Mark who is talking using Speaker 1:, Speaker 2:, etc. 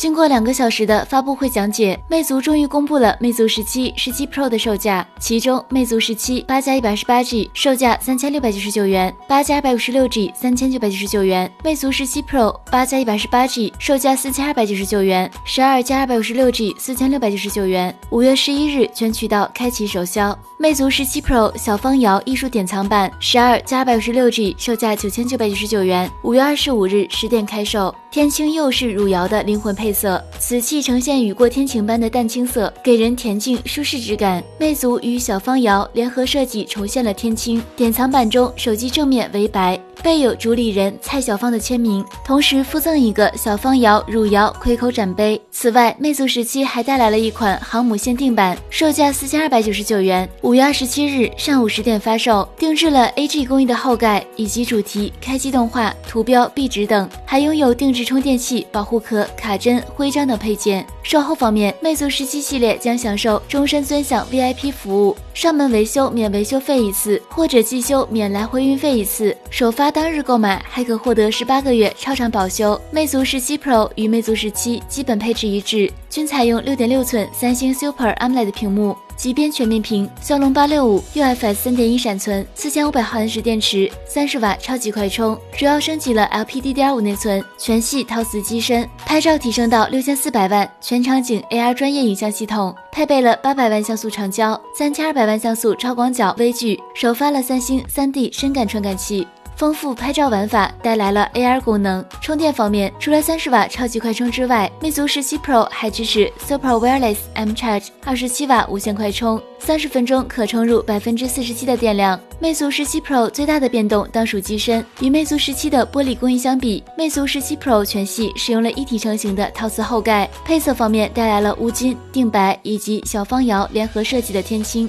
Speaker 1: 经过两个小时的发布会讲解，魅族终于公布了魅族十七、十七 Pro 的售价。其中，魅族十七八加一百二十八 G 售价三千六百九十九元，八加二百五十六 G 三千九百九十九元；魅族十七 Pro 八加一百二十八 G 售价四千二百九十九元，十二加二百五十六 G 四千六百九十九元。五月十一日全渠道开启首销。魅族十七 Pro 小方窑艺术典藏版，十二加二百五十六 G 售价九千九百九十九元。五月二十五日十点开售。天青釉是汝窑的灵魂配色，瓷器呈现雨过天晴般的淡青色，给人恬静舒适之感。魅族与小方窑联合设计，重现了天青。典藏版中，手机正面为白。备有主理人蔡小芳的签名，同时附赠一个小方窑汝窑葵口展杯。此外，魅族十七还带来了一款航母限定版，售价四千二百九十九元，五月二十七日上午十点发售，定制了 AG 工艺的后盖以及主题、开机动画、图标、壁纸等，还拥有定制充电器、保护壳、卡针、徽章等配件。售后方面，魅族十七系列将享受终身尊享 VIP 服务，上门维修免维修费一次，或者寄修免来回运费一次，首发。当日购买还可获得十八个月超长保修。魅族十七 Pro 与魅族十七基本配置一致，均采用六点六寸三星 Super AMOLED 屏幕。极边全面屏，骁龙八六五 UFS 三点一闪存，四千五百毫安时电池，三十瓦超级快充，主要升级了 LPDDR5 内存，全系陶瓷机身，拍照提升到六千四百万，全场景 AR 专业影像系统，配备了八百万像素长焦、三千二百万像素超广角微距，首发了三星三 D 深感传感器。丰富拍照玩法带来了 AR 功能。充电方面，除了三十瓦超级快充之外，魅族十七 Pro 还支持 Super Wireless M Charge，二十七瓦无线快充，三十分钟可充入百分之四十七的电量。魅族十七 Pro 最大的变动当属机身，与魅族十七的玻璃工艺相比，魅族十七 Pro 全系使用了一体成型的陶瓷后盖。配色方面带来了乌金、定白以及小方窑联合设计的天青。